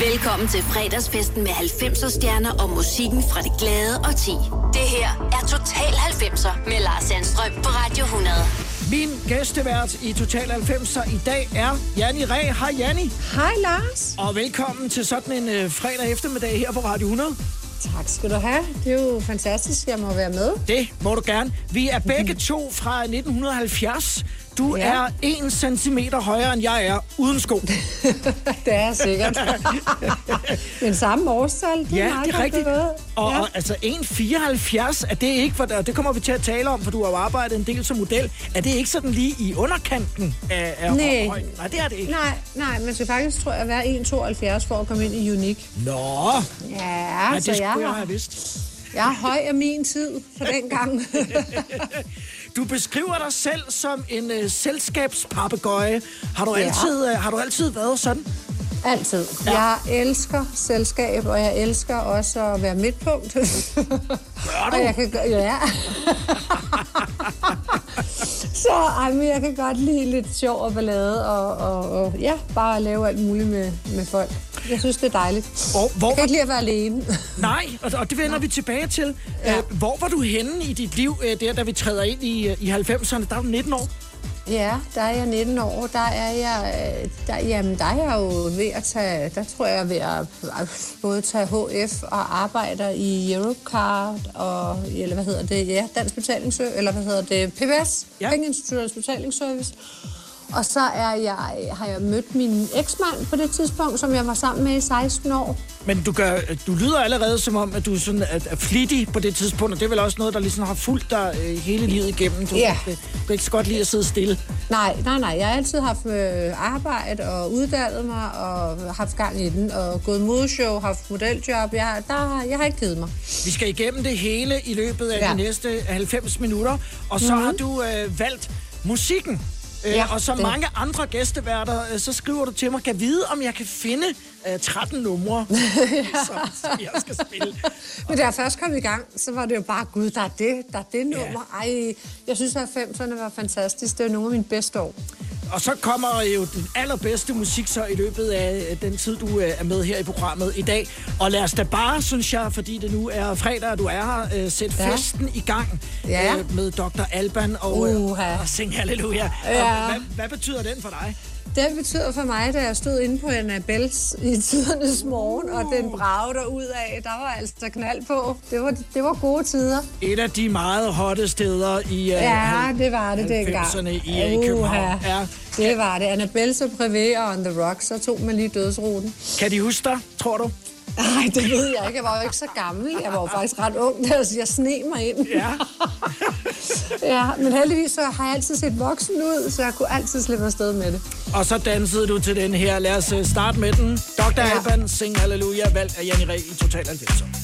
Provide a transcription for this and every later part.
Velkommen til fredagsfesten med 90'er stjerner og musikken fra det glade og ti. Det her er Total 90'er med Lars Sandstrøm på Radio 100. Min gæstevært i Total 90'er i dag er Janni Ræ. Hej Janni. Hej Lars. Og velkommen til sådan en øh, fredag eftermiddag her på Radio 100. Tak skal du have. Det er jo fantastisk, jeg må være med. Det må du gerne. Vi er begge to fra 1970. Du Ja. er en centimeter højere, end jeg er, uden sko. det er sikkert. Men samme årstal, det er Ja, meget det er rigtigt. gået. Og, ja. og altså 1,74, er det ikke, for det kommer vi til at tale om, for du har jo arbejdet en del som model. Er det ikke sådan lige i underkanten af, af Nej. højden? Nej, det er det ikke. Nej, nej, man skal faktisk, tror jeg, være 1,72 for at komme ind i Unik. Nå, Ja, ja, det så jeg, skulle jeg har, have vidst. jeg er høj af min tid for den gang. Du beskriver dig selv som en øh, selskabspapegøje. Har du, Ja. altid, øh, har du altid været sådan? Altid. Ja. Jeg elsker selskab, og jeg elsker også at være midtpunkt. Gør du? Og jeg kan ja. Så ej, men jeg kan godt lide lidt sjov og ballade, og, og, og ja, bare lave alt muligt med, med folk. Jeg synes, det er dejligt. Og hvor Jeg kan ikke lide at være alene. nej, og, og det vender vi tilbage til. Ja. Øh, hvor var du henne i dit liv, øh, der da vi træder ind i, øh, i 90'erne? Der er du 19 år. Ja, der er jeg 19 år. Der er jeg, øh, der, jamen, der er jeg jo ved at tage, der tror jeg er ved at øh, både tage HF og arbejder i Eurocard og, eller hvad hedder det, ja, Dansk Betalingsservice, eller hvad hedder det, PBS, ja. Pengeinstituttets Betalingsservice. Og så er jeg, har jeg mødt min eksmand på det tidspunkt, som jeg var sammen med i 16 år. Men du, gør, du lyder allerede som om, at du sådan er, er flittig på det tidspunkt, og det er vel også noget, der ligesom har fulgt dig øh, hele livet igennem. Du, Ja. du, du kan ikke så godt lide at sidde stille. Nej, nej, nej. Jeg har altid haft øh, arbejde og uddannet mig og haft gang i den og gået modeshow, haft modeljob. Jeg, der, jeg har ikke givet mig. Vi skal igennem det hele i løbet af. Ja. de næste 90 minutter, og så mm-hmm. har du øh, valgt musikken. Ja, og som det. mange andre gæsteværter, øh, så skriver du til mig, kan vide, om jeg kan finde øh, 13 numre, som, som jeg skal spille. Men da jeg først kom i gang, så var det jo bare, gud, der er det, der er det nummer. Ej, jeg synes, at 90'erne var fantastisk. Det var nogle af mine bedste år. Og så kommer jo den allerbedste musik så i løbet af øh, den tid, du øh, er med her i programmet i dag. Og lad os da bare, synes jeg, fordi det nu er fredag, og du er her, øh, sætte Ja. festen i gang Ja. med Dr. Alban og, Uha. og Sing Halleluja. Ja. Og hvad, hvad betyder den for dig? Det betyder for mig, da jeg stod inde på Annabelles i tidernes morgen, og den bragte ud af, der var altså knald på. Det var, det var gode tider. Et af de meget hotte steder i øh, Ja, det var det dengang. 90'erne i øh, Uha. København. Ja. Det var det. Annabelle og Privé og On The Rock, så tog man lige dødsruten. Kan de huske dig, tror du? Nej, det ved jeg ikke. Jeg var jo ikke så gammel. Jeg var jo faktisk ret ung, da jeg sne mig ind. Ja. Ja, men heldigvis så har jeg altid set voksen ud, så jeg kunne altid slippe afsted med det. Og så dansede du til den her. Lad os øh, starte med den. Dr. Ja. Alban, Sing Halleluja, valgt af Janni Ræ i Total 90'er.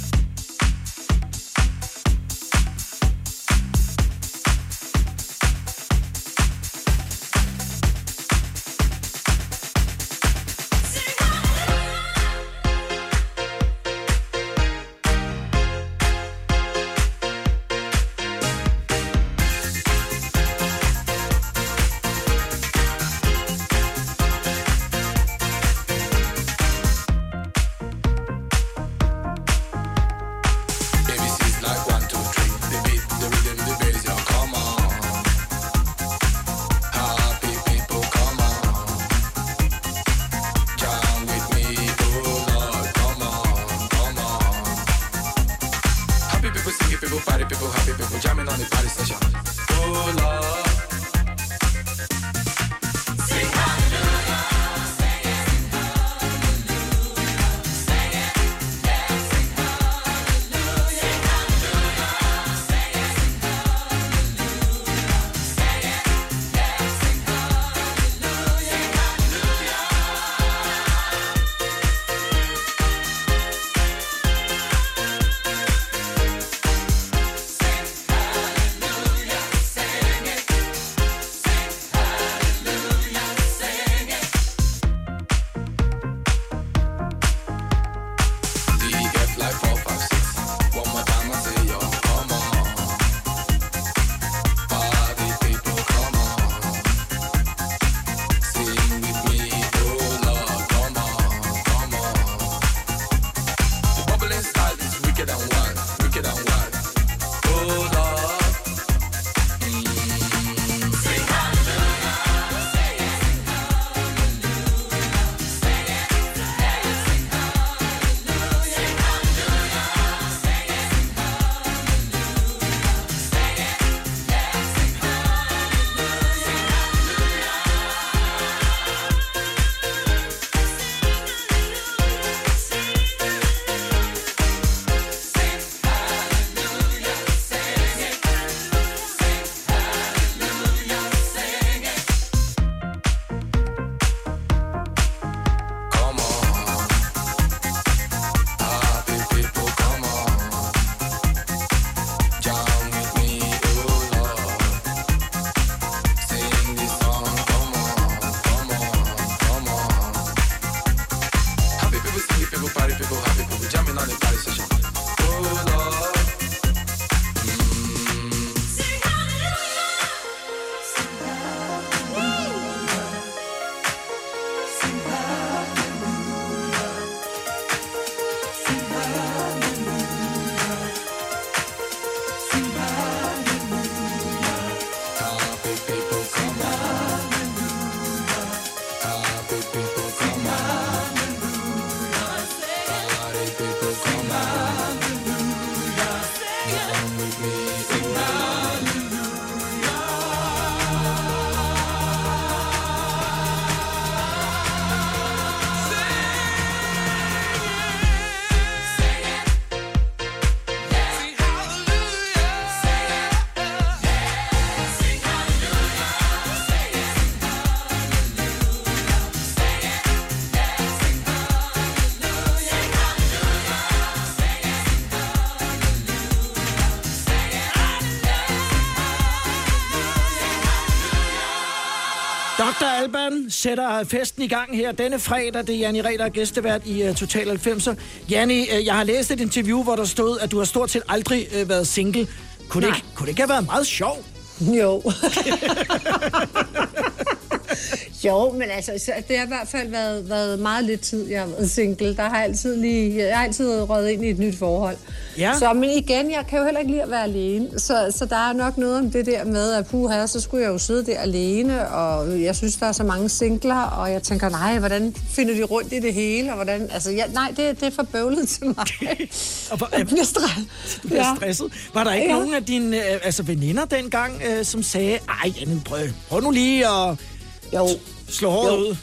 Alban sætter festen i gang her denne fredag. Det er Janni er gæstevært i uh, Total 90'er. Janni, uh, jeg har læst et interview, hvor der stod, at du har stort set aldrig uh, været single. Kunne det, ikke, kunne det ikke have været meget sjovt? Jo. jo, men altså, så det har i hvert fald været, været meget lidt tid, jeg har været single. Der har altid lige, jeg har altid røget ind i et nyt forhold. Ja. Så, men igen, jeg kan jo heller ikke lide at være alene. Så, så der er nok noget om det der med, at puha, så skulle jeg jo sidde der alene, og jeg synes, der er så mange singler, og jeg tænker, nej, hvordan finder de rundt i det hele, og hvordan, altså, ja, nej, det, det er for bøvlet til mig. Og hvor- jeg bliver stresset. Du bliver stresset. Var der ikke Ja. nogen af dine uh, altså veninder dengang, uh, som sagde, ej, Janni, prøv, prøv nu lige at Jo, slå håret Jo. ud?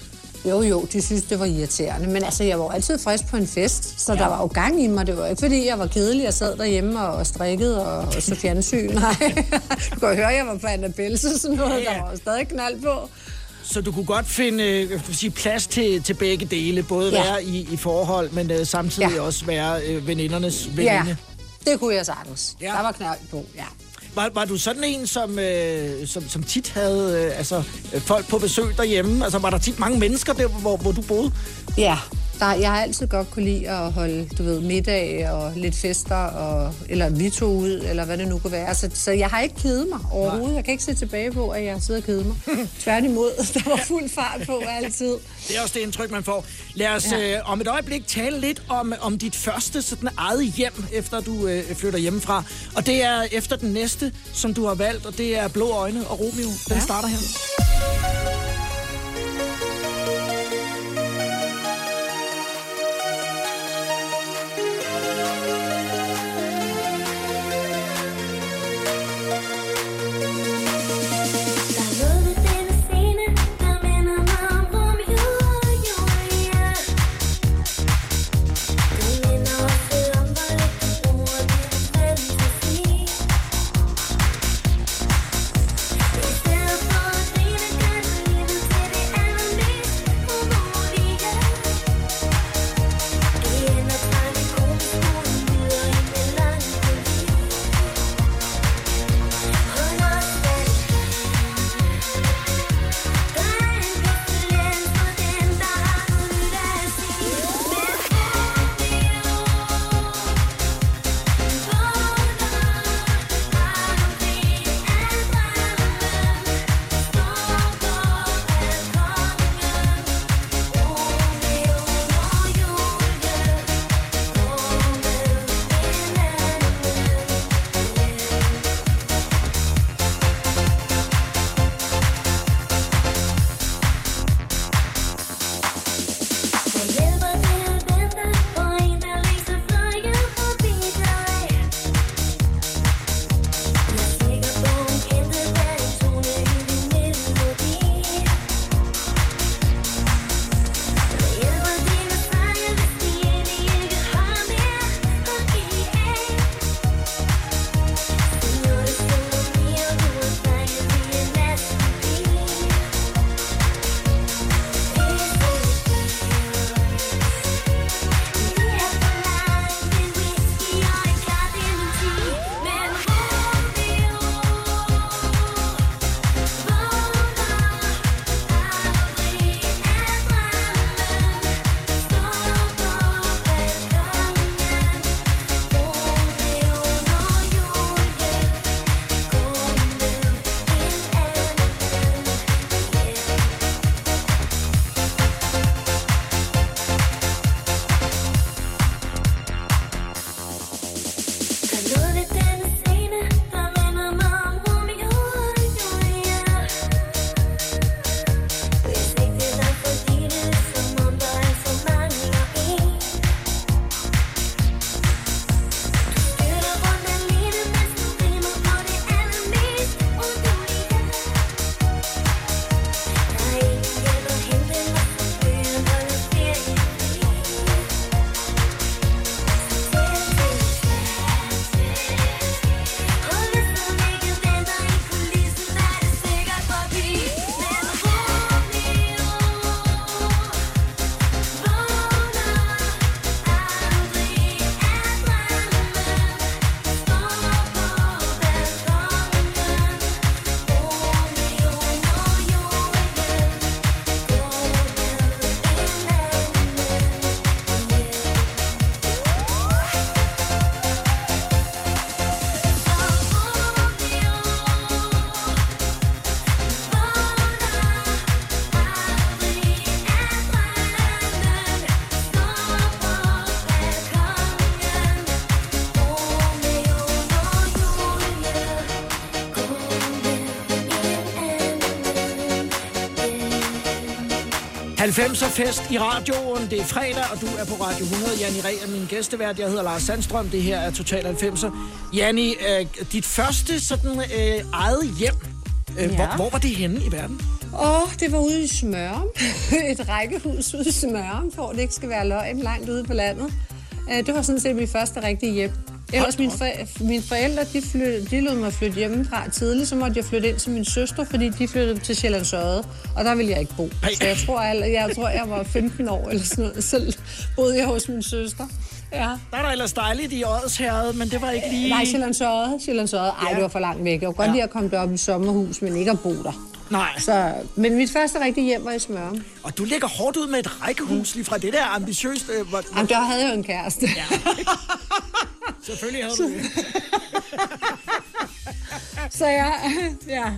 Jo, jo, de synes, det var irriterende. Men altså, jeg var altid frisk på en fest, så ja. der var jo gang i mig. Det var ikke, fordi jeg var kedelig og sad derhjemme og strikkede og, og så fjernsyn. Nej, du kan høre, jeg var på Annabelle, så sådan noget. Ja. Der var stadig knald på. Så du kunne godt finde øh, sige, plads til, til begge dele, både Ja. være i, i forhold, men uh, samtidig ja. Også være øh, venindernes veninde. Ja, det kunne jeg sagtens. Ja. Der var knald på, ja. Var, var du sådan en, som, øh, som, som tit havde øh, altså, øh, folk på besøg derhjemme? Altså, var der tit mange mennesker der, hvor, hvor du boede? Ja, der, jeg har altid godt kunne lide at holde, du ved, middag og lidt fester, og, eller vi to ud, eller hvad det nu kunne være. Så, så jeg har ikke kedet mig overhovedet. Jeg kan ikke se tilbage på, at jeg har siddet og kedet mig. Tværtimod, der var fuld fart på altid. Det er også det indtryk, man får. Lad os ja. Øh, om et øjeblik tale lidt om, om dit første sådan eget hjem, efter du øh, flytter hjemmefra. Og det er efter den næste, som du har valgt, og det er Blå Øjne og Romeo. Den. Ja. starter her. 90'er fest i radioen. Det er fredag, og du er på Radio 100. Janni Ræ er min gæstevært. Jeg hedder Lars Sandstrøm. Det her er Total 90'er. Janni, øh, dit første sådan øh, eget hjem. Øh, Ja. hvor, hvor var det henne i verden? Åh, det var ude i Smørum. Et rækkehus ude i Smørum, for det ikke skal være løgn langt ude på landet. Øh, Det var sådan set mit første rigtige hjem. Ellers mine, for, mine forældre, de, flyt, de lod mig flytte hjemmefra tidligt, så måtte jeg flytte ind til min søster, fordi de flyttede til Sjællands Odde, og der ville jeg ikke bo. Så jeg tror, jeg, jeg, tror, jeg var 15 år eller sådan noget. Selv boede jeg hos min søster. Ja. Der er der ellers dejligt i Odsherred, men det var ikke lige... Nej, Sjællands Odde. Sjællands Odde. Ej, Ja. det var for langt væk. Jeg kunne godt Ja. lide at komme derop i sommerhus, men ikke at bo der. Nej. Så, men mit første rigtige hjem var i Smørum. Og du lægger hårdt ud med et rækkehus lige fra det der ambitiøst. Øh, hvor, Jamen, der havde jeg jo en kæreste. Ja. selvfølgelig havde du det. Så jeg, ja.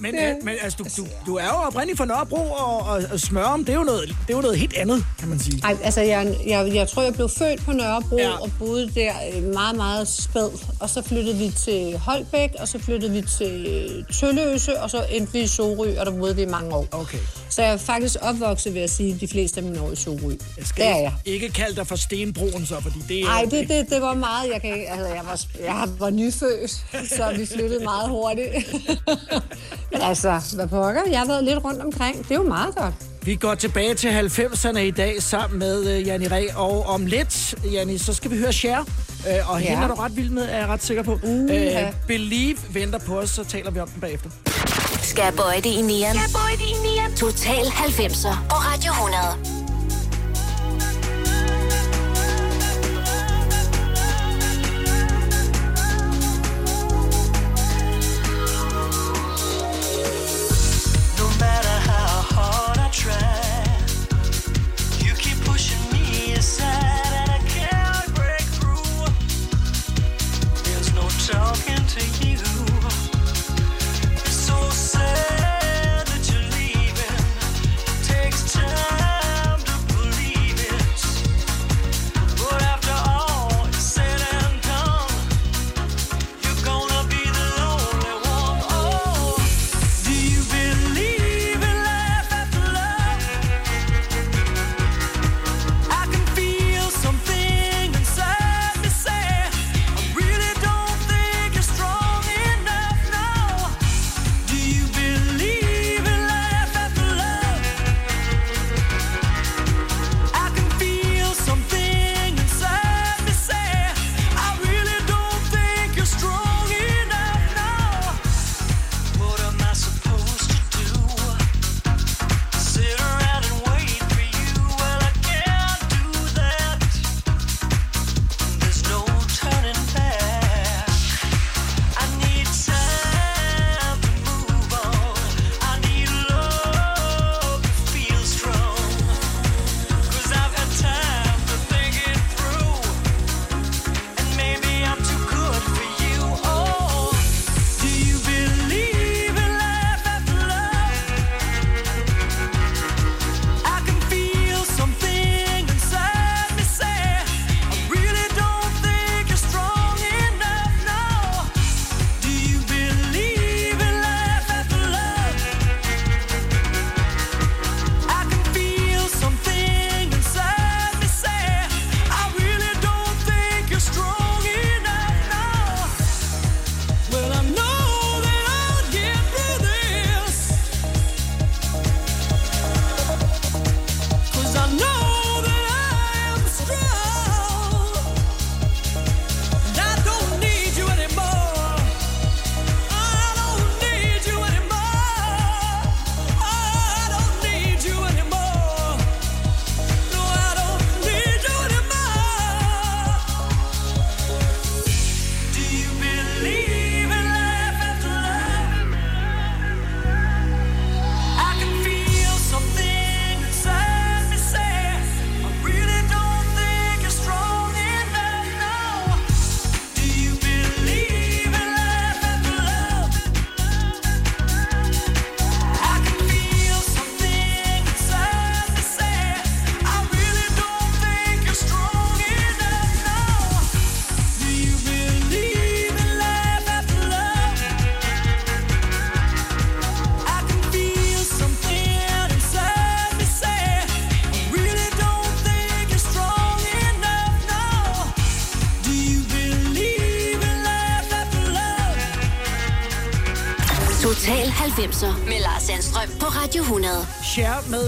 Men, Det- øh, men altså, du, du, du er jo oprindeligt fra Nørrebro, og, og, og Smørum, det er, jo noget, det er jo noget helt andet, kan man sige. Ej, altså, jeg, jeg, jeg tror, jeg blev født på Nørrebro Ja. ja. og boede der øh, meget, meget spæd. Og så flyttede vi til Holbæk, og så flyttede vi til Tølløse, og så endte vi i Sorø, og der boede vi i mange år. Okay. Så jeg er faktisk opvokset, vil jeg sige, de fleste af mine år i Sorø. Jeg skal Det er jeg. ikke kalde dig for Stenbroen så, fordi det er... Nej, det, det, det var meget, jeg, kan, altså, jeg, var, jeg var nyfødt, så vi flyttede meget hurtigt. Men altså, hvad pokker, jeg har været lidt rundt omkring. Det er jo meget godt. Vi går tilbage til 90'erne i dag sammen med uh, Janni Ræ, og om lidt, Janni, så skal vi høre Cher. Uh, og ja. hende er du ret vild med, er jeg ret sikker på. Uha. Believe venter på os, så taler vi om den bagefter. Skal jeg bøje det i nieren? Skal jeg bøje det i nieren? Total 90'er på Radio 100.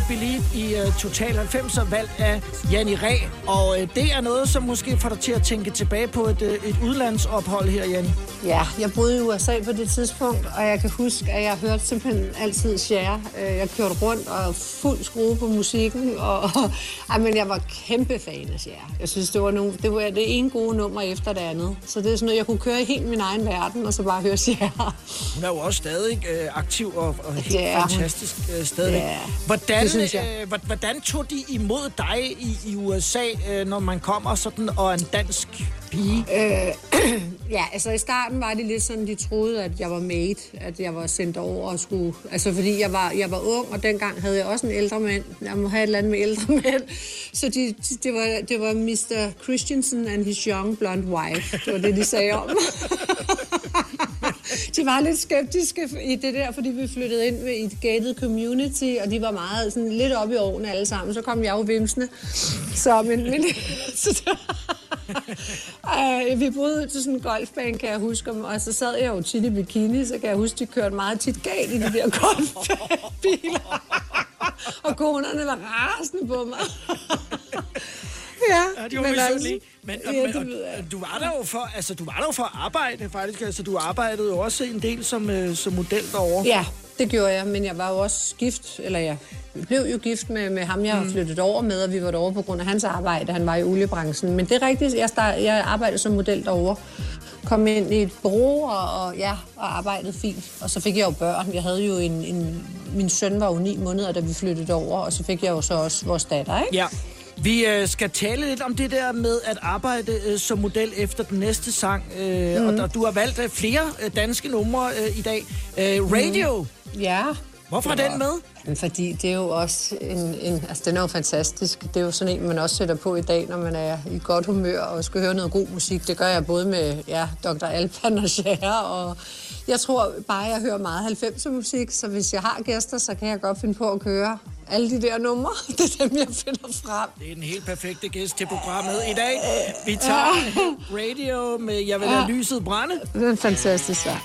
Believe i uh, Total 90'er, valgt af Janni Ræ. Og uh, det er noget, som måske får dig til at tænke tilbage på et, uh, et udlandsophold her, Janni. Ja, jeg boede i USA på det tidspunkt, og jeg kan huske, at jeg hørte simpelthen altid. Øh, Jeg kørte rundt og fuld skrue på musikken, og, og ej, men jeg var kæmpe fan af Cher. Jeg synes, det var, nogle, det var det ene gode nummer efter det andet. Så det er sådan noget, jeg kunne køre i helt min egen verden, og så bare høre Cher. Hun er jo også stadig uh, aktiv og, og helt fantastisk uh, stadigvæk. Ja, hvordan, det synes jeg. øh, hvor- hvordan tog de imod dig i, i USA, uh, når man kommer sådan og en dansk pige? Ja, altså i starten var det lidt sådan, de troede, at jeg var mate, at jeg var sendt over og skulle... Altså fordi jeg var, jeg var ung, og dengang havde jeg også en ældre mand. Jeg må have et eller andet med ældre mænd. Så de, de- det, var, det var Mr. Christensen and his young blonde wife. Det var det, de sagde om. var lidt skeptiske i det der, fordi vi flyttede ind i et gated community, og de var meget sådan lidt oppe i årene alle sammen. Så kom jeg jo vimsende. Så, men, men, så, øh, vi boede til sådan en golfbane, kan jeg huske, og så sad jeg jo tit i bikini, så kan jeg huske, de kørte meget tit galt i de der golfbiler. og konerne var rasende på mig. ja, Ja, de var men misundelige. Men, ja, men, det og, du var der jo for, altså, du var der jo for at arbejde, faktisk. Altså, du arbejdede jo også en del som, øh, som model derovre. Ja, det gjorde jeg, men jeg var jo også gift, eller jeg blev jo gift med, med ham, jeg mm. flyttet over med, og vi var derovre på grund af hans arbejde. Han var i oliebranchen. Men det er rigtigt, jeg, start, jeg arbejdede som model derovre. Kom ind i et bureau og, og, ja, og arbejdede fint. Og så fik jeg jo børn. Jeg havde jo en, en, min søn var jo ni måneder, da vi flyttede over, og så fik jeg jo så også vores datter, ikke? Ja. Vi øh, skal tale lidt om det der med at arbejde øh, som model efter den næste sang. Øh, mm. Og der, du har valgt øh, flere øh, danske numre øh, i dag. Øh, Radio. Mm. Ja. Hvorfor er den med? Fordi det er jo også en, en... Altså, den er jo fantastisk. Det er jo sådan en, man også sætter på i dag, når man er i godt humør og skal høre noget god musik. Det gør jeg både med ja, Dr. Alban og Cher, og jeg tror bare, jeg hører meget 90'er musik, så hvis jeg har gæster, så kan jeg godt finde på at køre alle de der numre. Det er dem, jeg finder frem. Det er den helt perfekte gæst til programmet i dag. Vi tager radio med Jeg vil lade lyset brænde. Det er en fantastisk sang.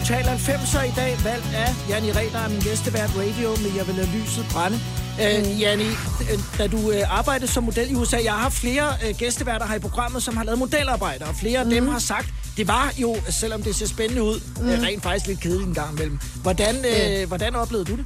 Total 90'er i dag, valgt af Janni Red, der er min gæstevært radio, men jeg vil lade lyset brænde. Øh, Janni, øh, da du øh, arbejdede som model i USA, jeg har flere øh, gæsteværter her i programmet, som har lavet modelarbejde, og flere af dem har sagt, det var jo, selvom det ser spændende ud, øh, rent faktisk lidt kedeligt en gang imellem. Hvordan, øh, hvordan oplevede du det?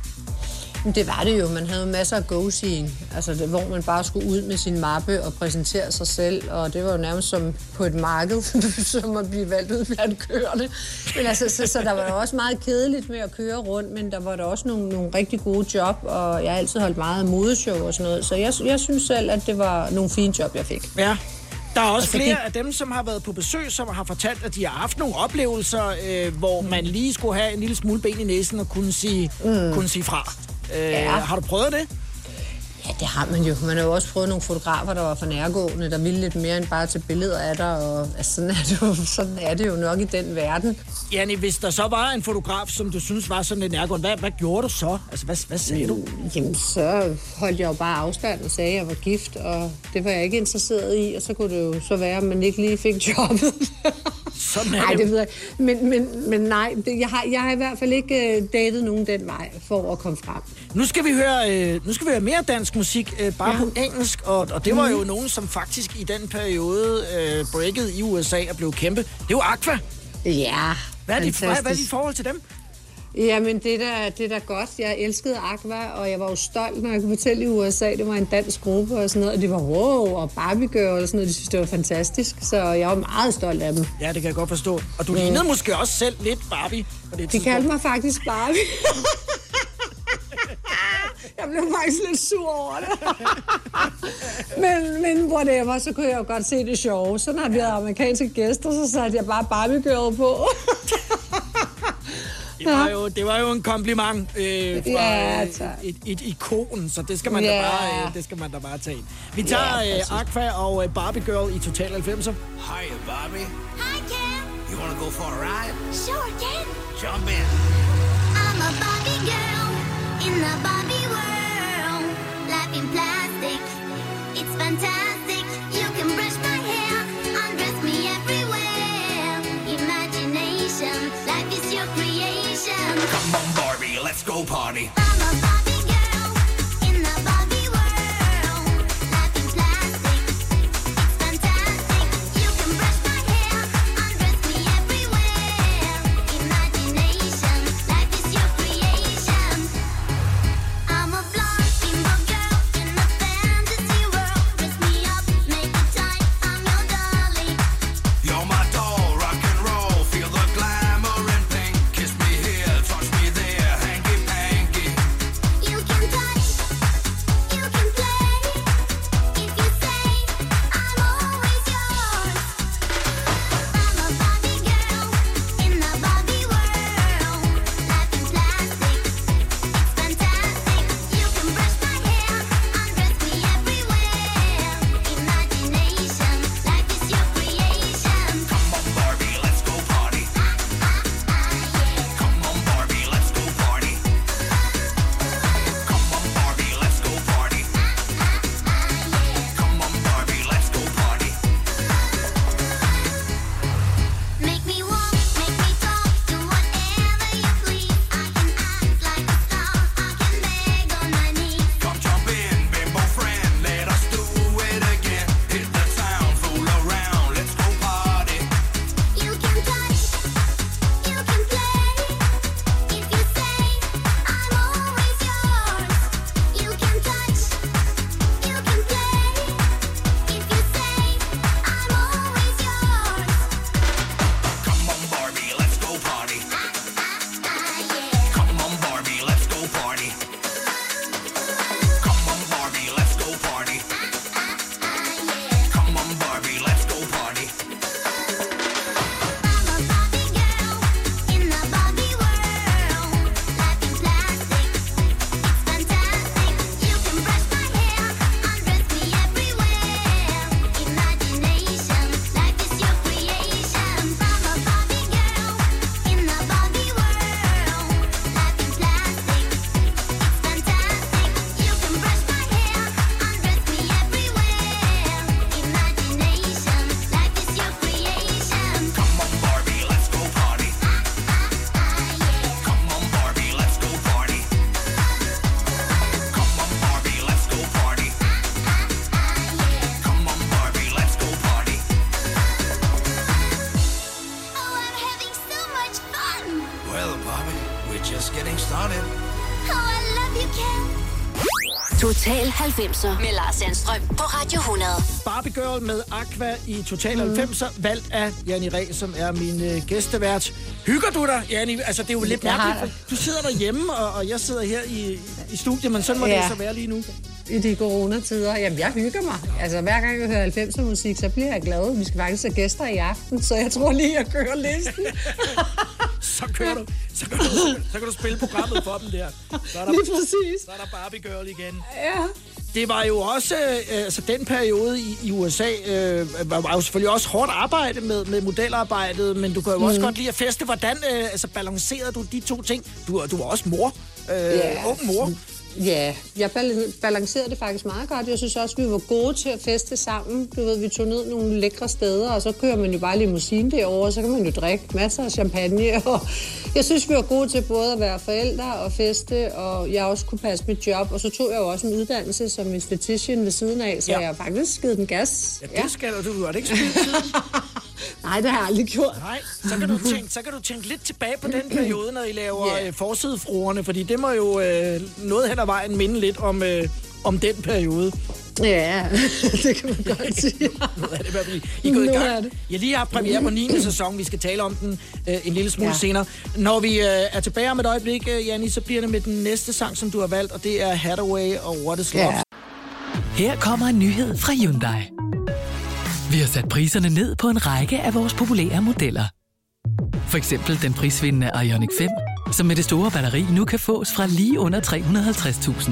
Det var det jo. Man havde masser af go-seeing, altså det, hvor man bare skulle ud med sin mappe og præsentere sig selv, og det var jo nærmest som på et marked, som at blive valgt ud blandt kørende. Men altså, så, så der var jo også meget kedeligt med at køre rundt, men der var der også nogle, nogle rigtig gode job, og jeg har altid holdt meget af modeshow og sådan noget, så jeg, jeg synes selv, at det var nogle fine job, jeg fik. Ja. Der er også Altså, flere det- af dem, som har været på besøg, som har fortalt, at de har haft nogle oplevelser, øh, hvor man lige skulle have en lille smule ben i næsen og kunne sige, mm. kunne sige fra. Øh, Ja. Har du prøvet det? Ja, det har man jo. Man har jo også prøvet nogle fotografer, der var for nærgående, der ville lidt mere end bare til billeder af dig, og altså, sådan, er det jo, sådan er det jo nok i den verden. Janni, hvis der så var en fotograf, som du synes var sådan lidt nærgående, hvad, hvad gjorde du så? Altså, hvad, hvad sagde du? Jamen, så holdt jeg jo bare afstand og sagde, at jeg var gift, og det var jeg ikke interesseret i, og så kunne det jo så være, at man ikke lige fik jobbet. Sådan er Nej, det ved jeg. Men, men, men nej, det, jeg, har, jeg har i hvert fald ikke uh, datet nogen den vej for at komme frem. Nu skal vi høre, øh, nu skal vi høre mere dansk musik, øh, bare ja. På engelsk, og, og det var jo nogen, som faktisk i den periode øh, breakede i USA og blev kæmpe. Det jo Aqua. Ja, Hvad er, dit, hvad, hvad er dit fantastisk. forhold til dem? Jamen, det er, da, det er da godt. Jeg elskede Aqua, og jeg var jo stolt, når jeg kunne fortælle i USA, det var en dansk gruppe og sådan noget, og det var wow, og Barbie Girl og sådan noget, de synes, det var fantastisk, så jeg var meget stolt af dem. Ja, det kan jeg godt forstå. Og du mm. lignede måske også selv lidt Barbie på det De tidspunkt. kaldte mig faktisk Barbie. jeg blev faktisk lidt sur over det. men, men whatever, så kunne jeg jo godt se det sjove. Så når vi havde amerikanske gæster, så satte jeg bare Barbie Girl på. Det var, jo, det var jo en kompliment øh, fra Ja, tak. et, et ikon, så det skal man, da, Ja. bare, øh, det skal man da bare tage ind. Vi tager Ja, øh. Aqua og øh, Barbie Girl i Total 90'er. Hiya, Bobby. Hi, Ken. You wanna go for a ride? Sure, Ken. Jump in. I'm a Barbie girl in the Barbie world. Life in plastic, it's fantastic. Come on, Barbie, let's go party. stop. We're just getting started. Oh, I love you, Ken. Total 90'er med Lars Sandstrøm på Radio 100. Barbie Girl med Aqua i Total mm. 90'er, valgt af Janni Ræ, som er min øh, gæstevært. Hygger du dig, Janni? Altså, det er jo lidt jeg mærkeligt. Har... Du sidder derhjemme, og, og jeg sidder her i, i studiet, men sådan må ja. det så være lige nu. I de coronatider. Jamen, jeg hygger mig. Altså, hver gang jeg hører 90'er musik, så bliver jeg glad. Vi skal faktisk have gæster i aften, så jeg tror lige, jeg kører listen. Så kører du. Så kan du, så kan du spille programmet for dem der. Så er der, lige præcis. så er der Barbie Girl igen. Ja. Det var jo også, øh, altså den periode i, i USA, øh, var, var jo selvfølgelig også hårdt arbejde med, med modelarbejdet, men du kan jo også godt lide at feste. Hvordan øh, altså, balancerede du de to ting? Du, du var også mor, øh, Ja. ung mor. Ja, jeg bal- balancerede det faktisk meget godt. Jeg synes også, vi var gode til at feste sammen. Du ved, vi tog ned nogle lækre steder, og så kører man jo bare limousine derovre, og så kan man jo drikke masser af champagne. Og jeg synes, vi var gode til både at være forældre og feste, og jeg også kunne passe mit job. Og så tog jeg jo også en uddannelse som esthetician ved siden af, så Ja. ja. jeg har faktisk givet den gas. Ja, det skal du. Du har det ikke spildt. Nej, det har jeg aldrig gjort. Nej, så kan, du tænke, så kan du tænke lidt tilbage på den periode, når I laver yeah. øh, forsidefruerne, fordi det må jo øh, noget hen ad vejen minde lidt om, øh, om den periode. Ja, det kan man godt sige. Nu er det i hvert fald, I er gået i Nu gang. Jeg lige har premiere på 9. sæson. Vi skal tale om den øh, en lille smule. Ja. senere. Når vi øh, er tilbage om et øjeblik, øh, Janni, så bliver det med den næste sang, som du har valgt, og det er Hathaway og What is Love. Ja. Her kommer en nyhed fra Hyundai. Vi har sat priserne ned på en række af vores populære modeller. For eksempel den prisvindende Ioniq 5, som med det store batteri nu kan fås fra lige under 350.000.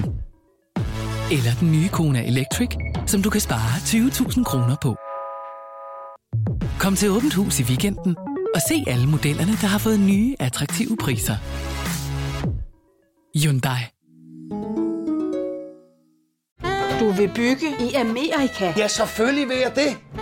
Eller den nye Kona Electric, som du kan spare 20.000 kroner på. Kom til Åbent Hus i weekenden og se alle modellerne, der har fået nye, attraktive priser. Hyundai. Du vil bygge i Amerika? Ja, selvfølgelig vil jeg det.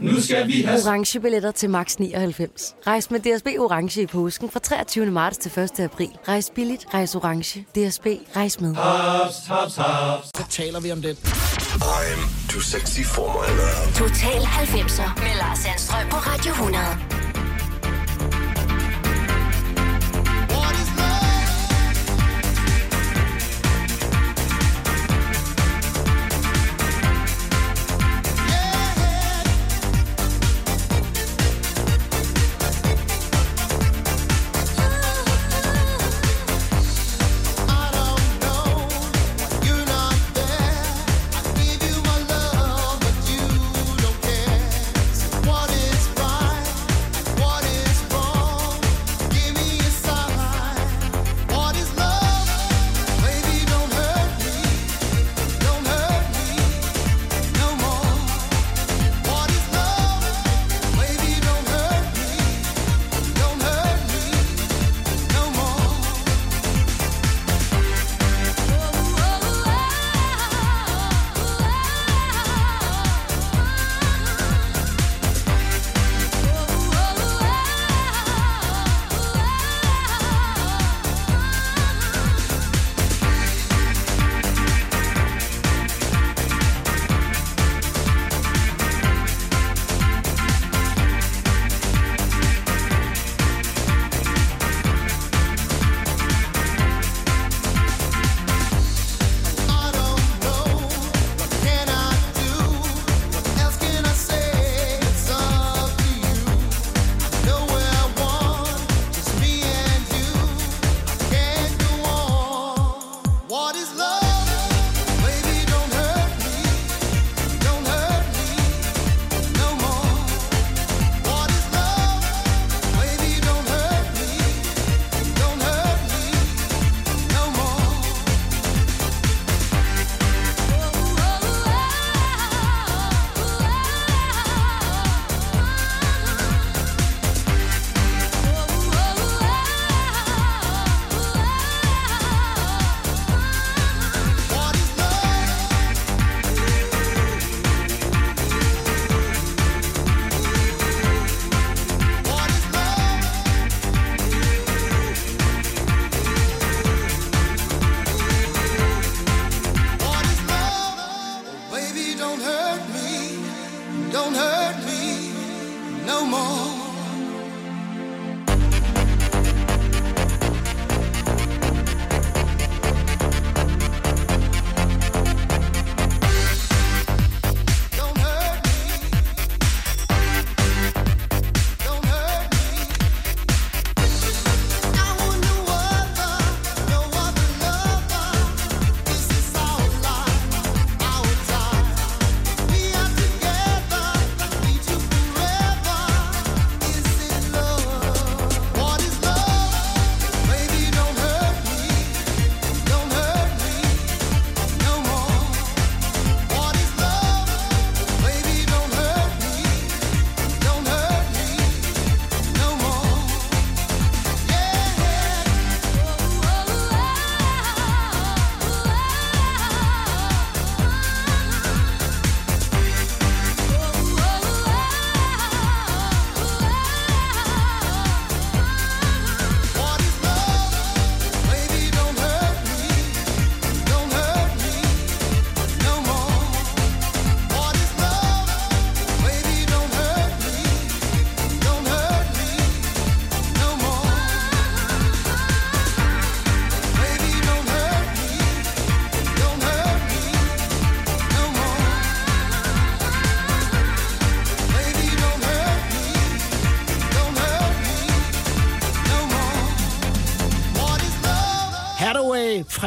Nu skal vi have orange billetter til max 99. Rejs med DSB orange i påsken fra 23. marts til 1. april. Rejs billigt, rejs orange. DSB rejs med. haps, haps, haps. Så taler vi om den. I'm too sexy for my love. Total 90'er med Lars Sandstrøm på Radio 100.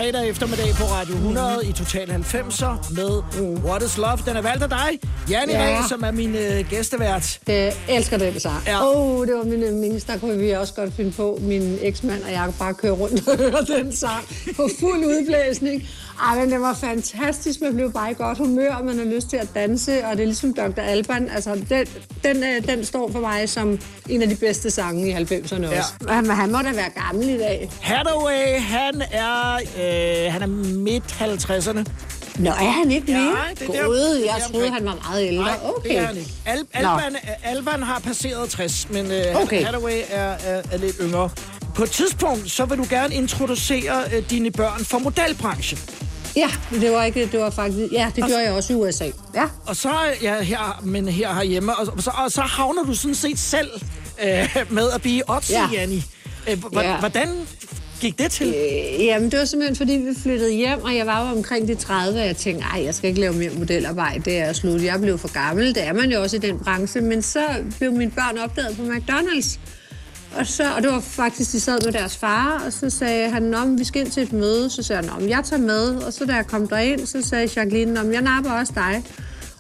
fredag eftermiddag på Radio 100 i Total 90'er med What is Love. Den er valgt af dig, Janne Ja. ja. som er min øh, gæstevært. Det elsker den sang. Ja. Oh, det var min yndlings. Der kunne vi også godt finde på, min eksmand og jeg kunne bare køre rundt og høre den sang på fuld udblæsning. Ej, men det var fantastisk. Man blev bare i godt humør, og man har lyst til at danse, og det er ligesom Dr. Alban. Altså, den, den, øh, den står for mig som en af de bedste sange i 90'erne også. Ja. Han, han må da være gammel i dag. Hathaway, han er, øh, han er midt 50'erne. Nå, er han ikke mere? det er der- Gud, det er jeg der troede, han var meget ældre. Nej, okay. det er han ikke. Al. Alban, Alban har passeret 60, men øh, Okay. Hathaway er, er, er lidt yngre. På et tidspunkt, så vil du gerne introducere øh, dine børn for modelbranchen. Ja, det var ikke, det var faktisk, ja, det gjorde jeg også i USA. Ja. Og så, ja, her, men her herhjemme, og, så, og så havner du sådan set selv øh, med at blive Otzi, Ja. Janni. Øh. Hvordan gik det til? Øh, jamen, det var simpelthen, fordi vi flyttede hjem, og jeg var jo omkring de 30, og jeg tænkte, ej, jeg skal ikke lave mere modelarbejde, det er slut. Jeg blev for gammel, det er man jo også i den branche. Men så blev mine børn opdaget på McDonald's. Og, så, og det var faktisk, de sad med deres far, og så sagde han, Nå, vi skal ind til et møde. Så sagde han, Nå, men jeg tager med. Og så da jeg kom derind, så sagde Jacqueline, Nå, men jeg napper også dig.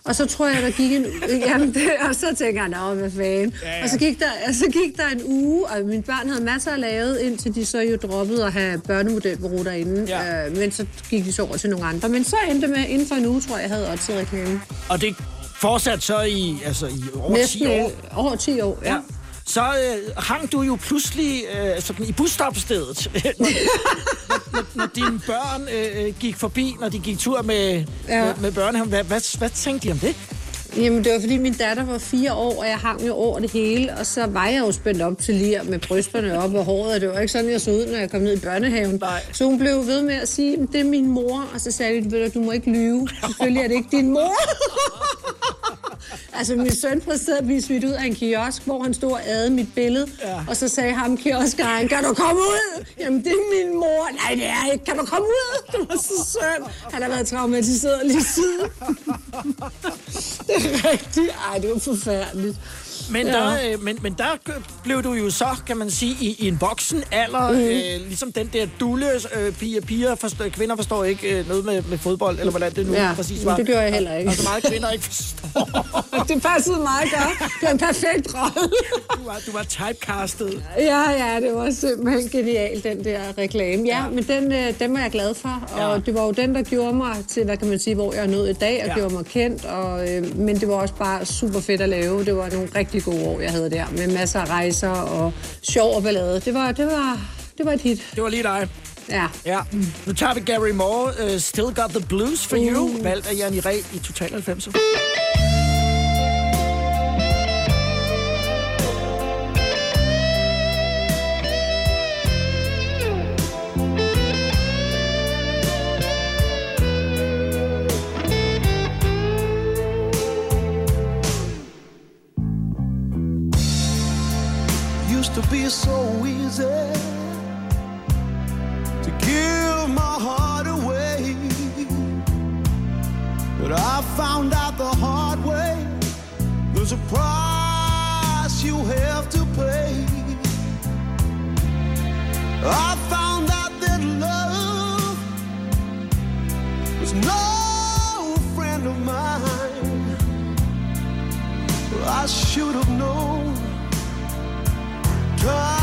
Og så tror jeg, der gik en jamen det, og så tænker jeg, nå, hvad fanden. Ja, ja. Og så gik, der, så gik der en uge, og mine børn havde masser at lave, indtil de så jo droppede at have børnemodelbureau derinde. Ja. Øh, men så gik de så over til nogle andre. Men så endte med, inden for en uge, tror jeg, jeg havde også reklame. Og det fortsat så i, altså, i over 10 Næsten år. over 10 år, ja. Ja. Så øh, hang du jo pludselig øh, sådan i busstopstedet, når, når, når dine børn øh, gik forbi, når de gik tur med, Ja. med, med børnehaven. Hvad, hvad, hvad tænkte de om det? Jamen, det var fordi min datter var fire år, og jeg hang jo over det hele, og så var jeg jo spændt op til lige med brysterne op og håret, og det var ikke sådan, jeg så ud, når jeg kom ned i børnehaven. Nej. Så hun blev ved med at sige, "Men det er min mor, og så sagde jeg, "Ved du, du må ikke lyve. Selvfølgelig er det ikke din mor. altså, min søn præsterede blive smidt ud af en kiosk, hvor han stod og adede mit billede, ja. og så sagde ham kioskeren, kan du komme ud? Jamen, det er min mor. Nej, det er ikke. Kan du komme ud? Det var så synd. Han har været traumatiseret lige siden. det er rigtigt. Ej, det var forfærdeligt. Men, Ja. der, øh, men, men der blev du jo så, kan man sige, i, i en voksen alder, mm. øh, ligesom den der dulle øh, piger, piger forstår, kvinder forstår ikke øh, noget med, med fodbold, eller hvordan det nu Ja, præcis var. det gør jeg heller ikke. Og så meget kvinder ikke forstår. det passede meget godt. Det var en perfekt rolle. du, var, du var typecastet. Ja, ja, det var simpelthen genialt, den der reklame. Ja, ja. men den, øh, den var jeg glad for, og Ja. det var jo den, der gjorde mig til, hvad kan man sige, hvor jeg er nået i dag, og Ja. gjorde mig kendt, og, øh, men det var også bare super fedt at lave. Det var nogle rigtig gode år, jeg havde der, med masser af rejser og sjov og ballade. Det var, det var, det var et hit. Det var lige dig. Ja. Ja. Nu tager vi Gary Moore, uh, Still Got the Blues for Uh. You, valgt af Janni Ræ i Total 90. price you have to pay. I found out that love was no friend of mine. I should have known. Time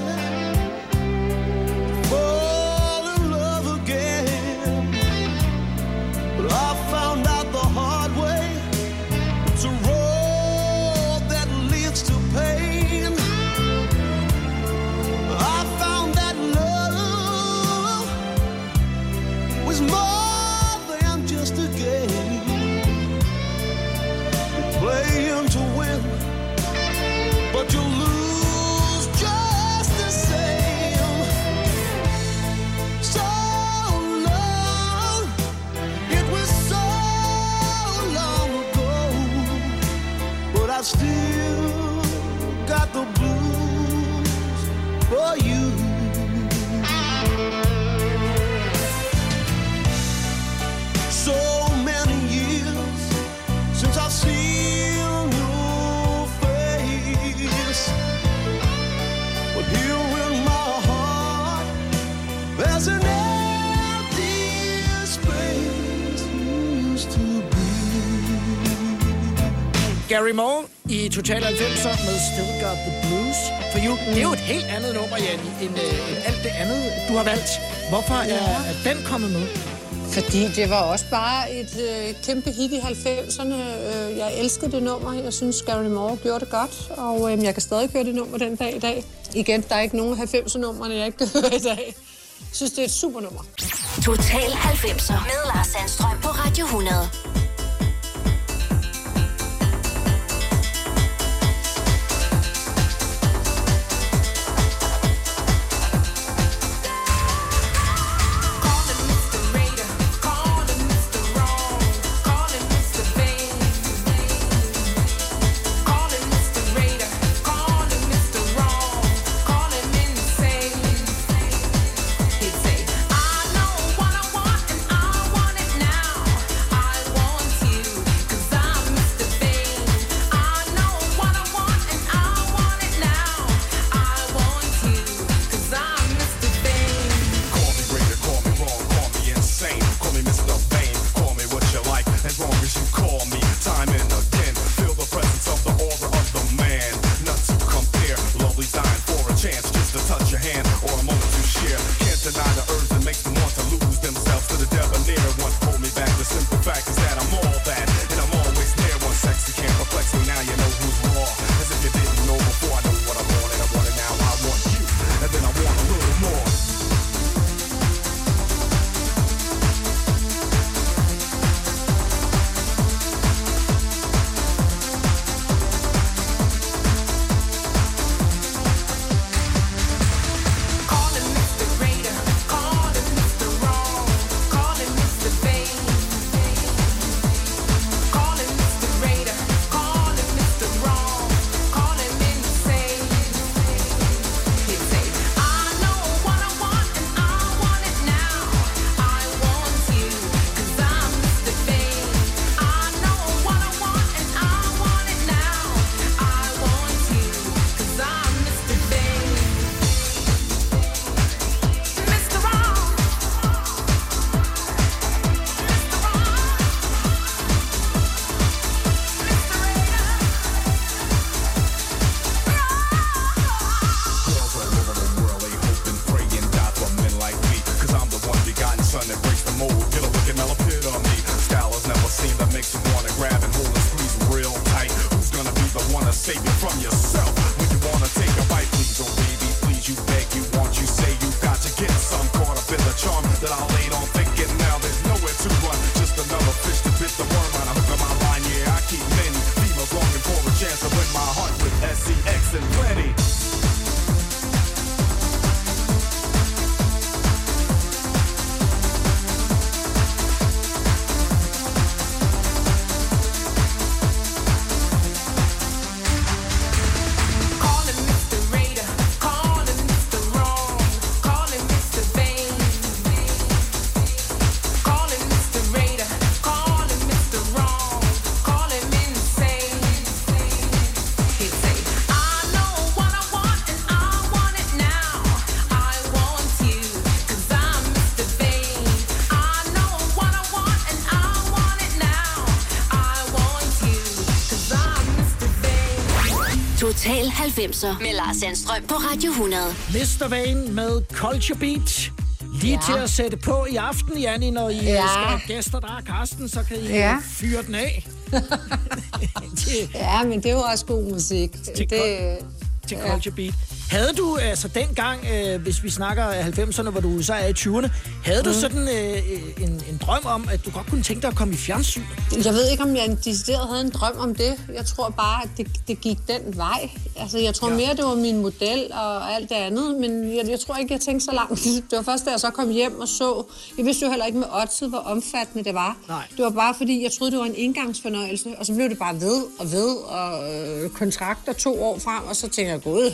what you'll lose. Gary Moore i Total 90'er med Still Got The Blues for You. Mm. Det er jo et helt andet nummer, Janne, end, øh, end alt det andet, du har valgt. Hvorfor ja. er, den kommet med? Fordi det var også bare et øh, kæmpe hit i 90'erne. Øh, jeg elskede det nummer. Jeg synes, Gary Moore gjorde det godt, og øh, jeg kan stadig høre det nummer den dag i dag. Igen, der er ikke nogen 90'er-numrene, jeg ikke kan høre i dag. Jeg synes, det er et super nummer. Total 90'er med Lars Sandstrøm på Radio 100. 90'er med Lars Sandstrøm på Radio 100. Mr. Vane med Culture Beat. Lige Ja. til at sætte på i aften, Janni, når I Ja. skal have gæster, der er Karsten, så kan I Ja. fyre den af. Ja, men det er jo også god musik. Til det, til Culture Beat. Havde du, altså dengang, øh, hvis vi snakker af 90'erne, hvor du så er i 20'erne, havde du Mm. sådan øh, en, en drøm om, at du godt kunne tænke dig at komme i fjernsyn? Jeg ved ikke, om jeg decideret havde en drøm om det. Jeg tror bare, at det, det gik den vej. Altså, jeg tror ja. mere, det var min model og alt det andet, men jeg, jeg tror ikke, jeg tænkte så langt. Det var først, da jeg så kom hjem og så. Jeg vidste jo heller ikke med oddset, hvor omfattende det var. Nej. Det var bare fordi, jeg troede, det var en indgangsfornøjelse, og så blev det bare ved og ved, og øh, kontrakter to år frem, og så tænkte jeg, gud,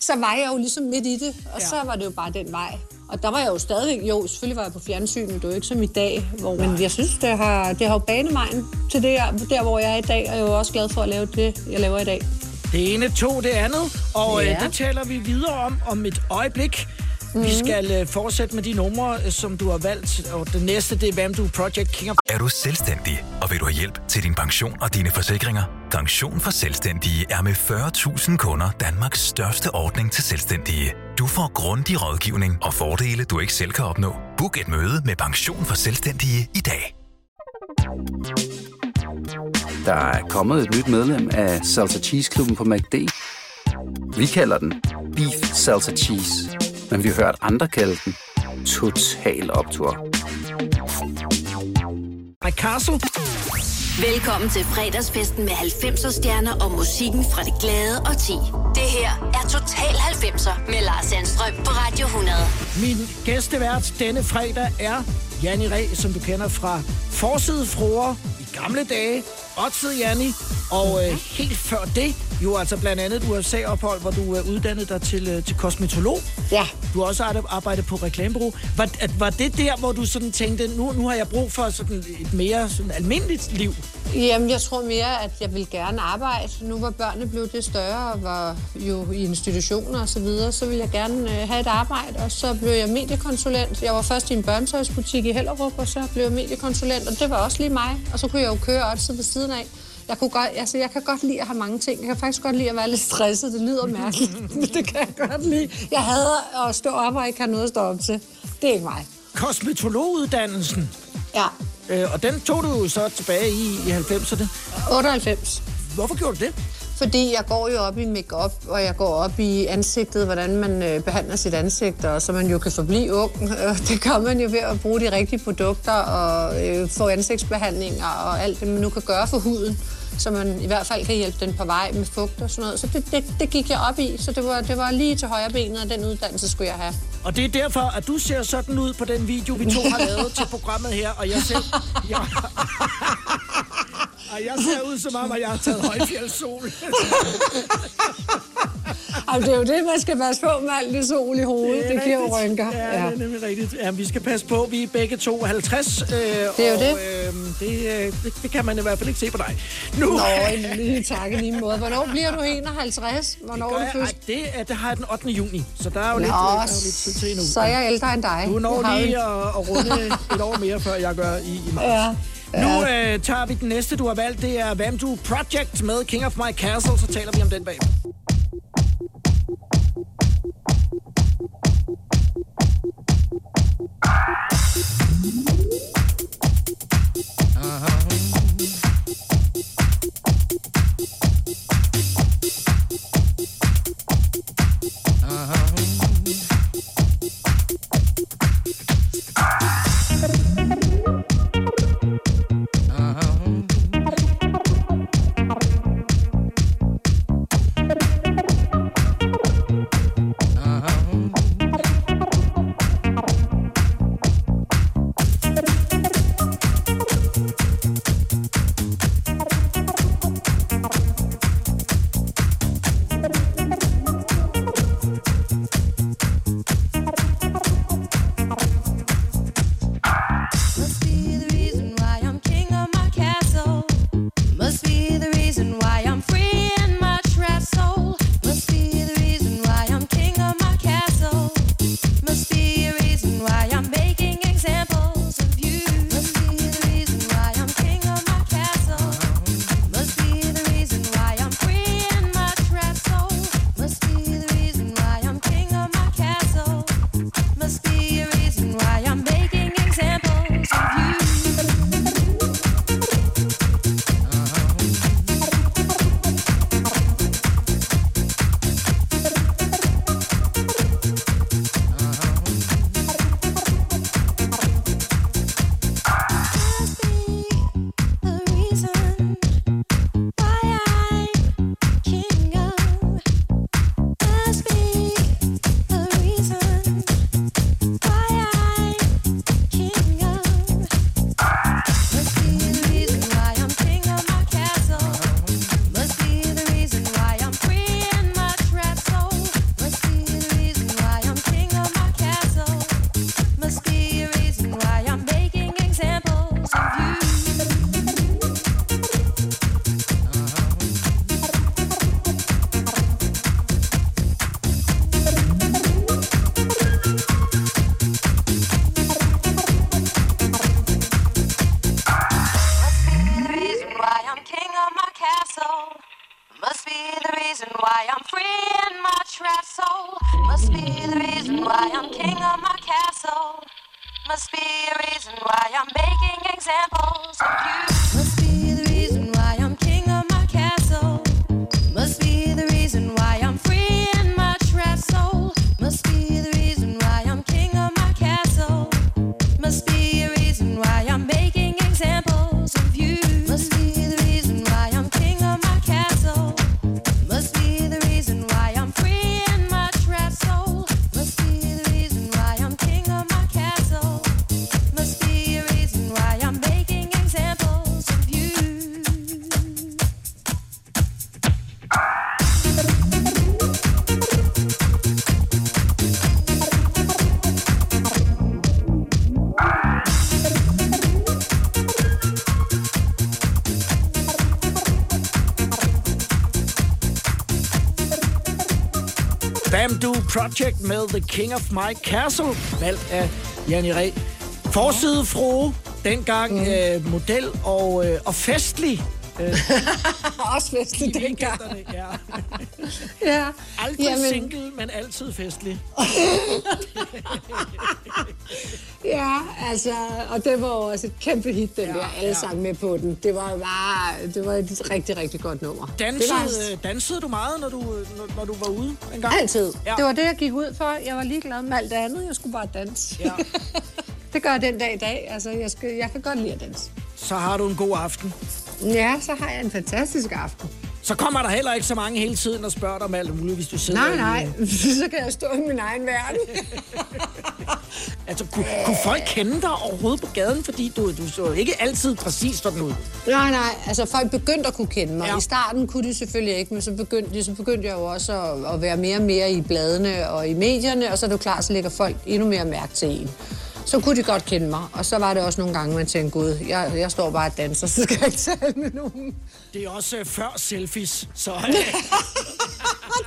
så var jeg jo ligesom midt i det, og ja. så var det jo bare den vej. Og der var jeg jo stadigvæk, jo, selvfølgelig var jeg på fjernsyn, men det var jo ikke som i dag. Hvor, men jeg synes, det har, det har jo banevejen til det, der, hvor jeg er i dag, og jeg er jo også glad for at lave det, jeg laver i dag. Det ene tog det andet, og. Ja. øh, det taler vi videre om om et øjeblik. Mm. Vi skal øh, fortsætte med de numre, øh, som du har valgt, og det næste, det er Vamdu Project King of... Er du selvstændig, og vil du have hjælp til din pension og dine forsikringer? Pension for Selvstændige er med 40.000 kunder Danmarks største ordning til selvstændige. Du får grundig rådgivning og fordele, du ikke selv kan opnå. Book et møde med Pension for Selvstændige i dag. Der er kommet et nyt medlem af Salsa Cheese Klubben på MACD. Vi kalder den Beef Salsa Cheese, men vi har hørt andre kalde den Total Castle. Velkommen til fredagsfesten med 90'er stjerner og musikken fra det glade og ti. Det her er Total 90'er med Lars Sandstrøm på Radio 100. Min gæstevært denne fredag er Janni Ræ, som du kender fra Forside Fruer i gamle dage. Otted Janni. Og øh, helt før det, jo altså blandt andet et USA-ophold, hvor du er uddannet dig til, øh, til kosmetolog. Ja. Du har også arbejdet- på reklamebureau. Var, at, var det der, hvor du sådan tænkte, nu, nu har jeg brug for sådan et mere sådan almindeligt liv? Jamen, jeg tror mere, at jeg vil gerne arbejde. Nu hvor børnene blev det større og var jo i institutioner og så videre, så vil jeg gerne øh, have et arbejde. Og så blev jeg mediekonsulent. Jeg var først i en børnetøjsbutik i Hellerup, og så blev jeg mediekonsulent, og det var også lige mig. Og så kunne jeg jo køre også ved siden af. Jeg, kunne godt, altså, jeg kan godt lide at have mange ting. Jeg kan faktisk godt lide at være lidt stresset. Det lyder mærkeligt, men det kan jeg godt lide. Jeg hader at stå op og ikke have noget at stå op til. Det er ikke mig. Kosmetologuddannelsen. Ja. Øh, og den tog du så tilbage i, i 90'erne. 98. Hvorfor gjorde du det? Fordi jeg går jo op i makeup og jeg går op i ansigtet, hvordan man øh, behandler sit ansigt, og så man jo kan forblive ung. Øh, Det gør man jo ved at bruge de rigtige produkter og øh, få ansigtsbehandlinger og alt det, man nu kan gøre for huden, så man i hvert fald kan hjælpe den på vej med fugt og sådan noget. Så det, det, det gik jeg op i, så det var, det var lige til højre benet, og den uddannelse skulle jeg have. Og det er derfor, at du ser sådan ud på den video, vi to har lavet til programmet her, og jeg selv... Jeg, og jeg ser ud som om, at jeg har taget højfjeldssol. Jamen, det er jo det, man skal passe på med alt det sol i hovedet. Det, det giver jo rynker. Ja, det er nemlig rigtigt. Ja, vi skal passe på. Vi er begge to 50. Øh, Det er jo og, det. Øh, det, det. Det kan man i hvert fald ikke se på dig. Nu, Nå, en lige tak i lige måde. Hvornår bliver du 51? Hvornår Gør er du først? Ej, det, er, det har jeg den 8. juni, så der er jo Nå, lidt, der er jo lidt tid til endnu. så er jeg ældre end dig. Du når har lige at, at runde et år mere, før jeg gør i, i marts. Ja. Nu øh, tager vi den næste, du har valgt. Det er Vamdu Project med King of My Castle. Så taler vi om den bag. Bamboo Project med The King of My Castle, valgt af Janni Ræ. Forside frue, dengang mm. øh, model og, øh, og festlig. Øh, Også festlig dengang. ja. Ja. Aldrig Jamen. single, men altid festlig. Ja, altså, og det var også et kæmpe hit, den ja, der. Alle ja. sang med på den. Det var bare, det var et rigtig, rigtig godt nummer. Dansede, var, dansede du meget, når du, når, når du var ude en gang? altid. Ja. Det var det, jeg gik ud for. Jeg var ligeglad med alt det andet. Jeg skulle bare danse. Ja. det gør jeg den dag i dag. Altså, jeg, skal, jeg kan godt lide at danse. Så har du en god aften. Ja, så har jeg en fantastisk aften. Så kommer der heller ikke så mange hele tiden og spørger dig om alt muligt, hvis du sidder Nej, i- nej. så kan jeg stå i min egen verden. Altså, kunne, kunne folk kende dig overhovedet på gaden? Fordi du, du så ikke altid præcis sådan ud. Nej, nej. Altså, folk begyndte at kunne kende mig. Ja. I starten kunne de selvfølgelig ikke, men så begyndte, de, så begyndte jeg jo også at, at være mere og mere i bladene og i medierne, og så er det jo klart, så lægger folk endnu mere mærke til en. Så kunne de godt kende mig, og så var det også nogle gange, man tænkte, gud, jeg, jeg står bare og danser, så skal jeg ikke tale med nogen. Det er også øh, før selfies, så... Øh,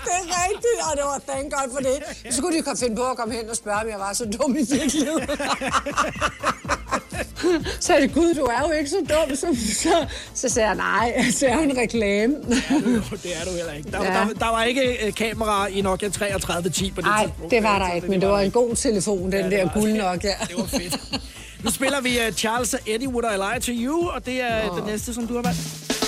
det er rigtigt, og det var thank God for det. Så skulle de finde på at komme hen og spørge, om jeg var så dum i virkeligheden. så sagde de, gud, du er jo ikke så dum. Så, så, så sagde jeg, nej, det er jo en reklame. det er du heller ikke. Der, Ja. der, der var ikke øh, kamera i Nokia 3310 på det Nej, tidspunkt. det var der ikke, men det var en god telefon, den Ja, der guld nok, ja. Det var fedt. Nu spiller vi uh, Charles og Eddie, Would I Lie to You, og det er oh. det næste, som du har valgt.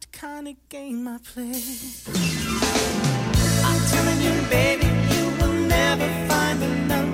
The kind of game I play. I'm telling you, baby, you will never find another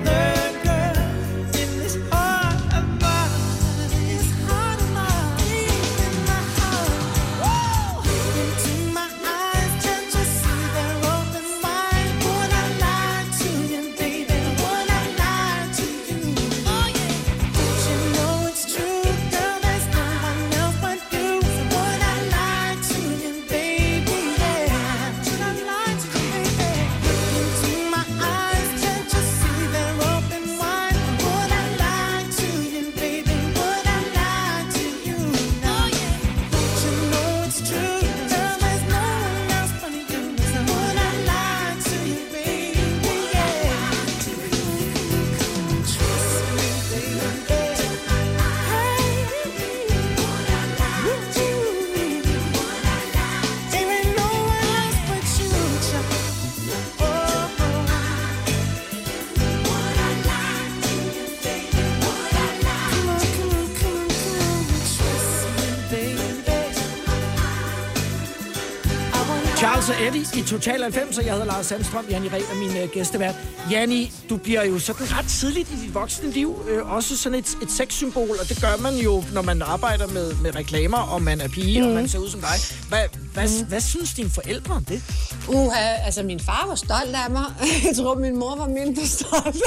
Total 90, og jeg hedder Lars Sandstrøm. Janni Reh er min øh, gæstevært. Janni, du bliver jo sådan ret tidligt i dit voksne liv øh, også sådan et, et sexsymbol, og det gør man jo, når man arbejder med, med reklamer, og man er pige, mm. og man ser ud som dig. Hvad, hvad, mm. hvad synes dine forældre om det? Uha, altså min far var stolt af mig. Jeg tror, min mor var mindre stolt.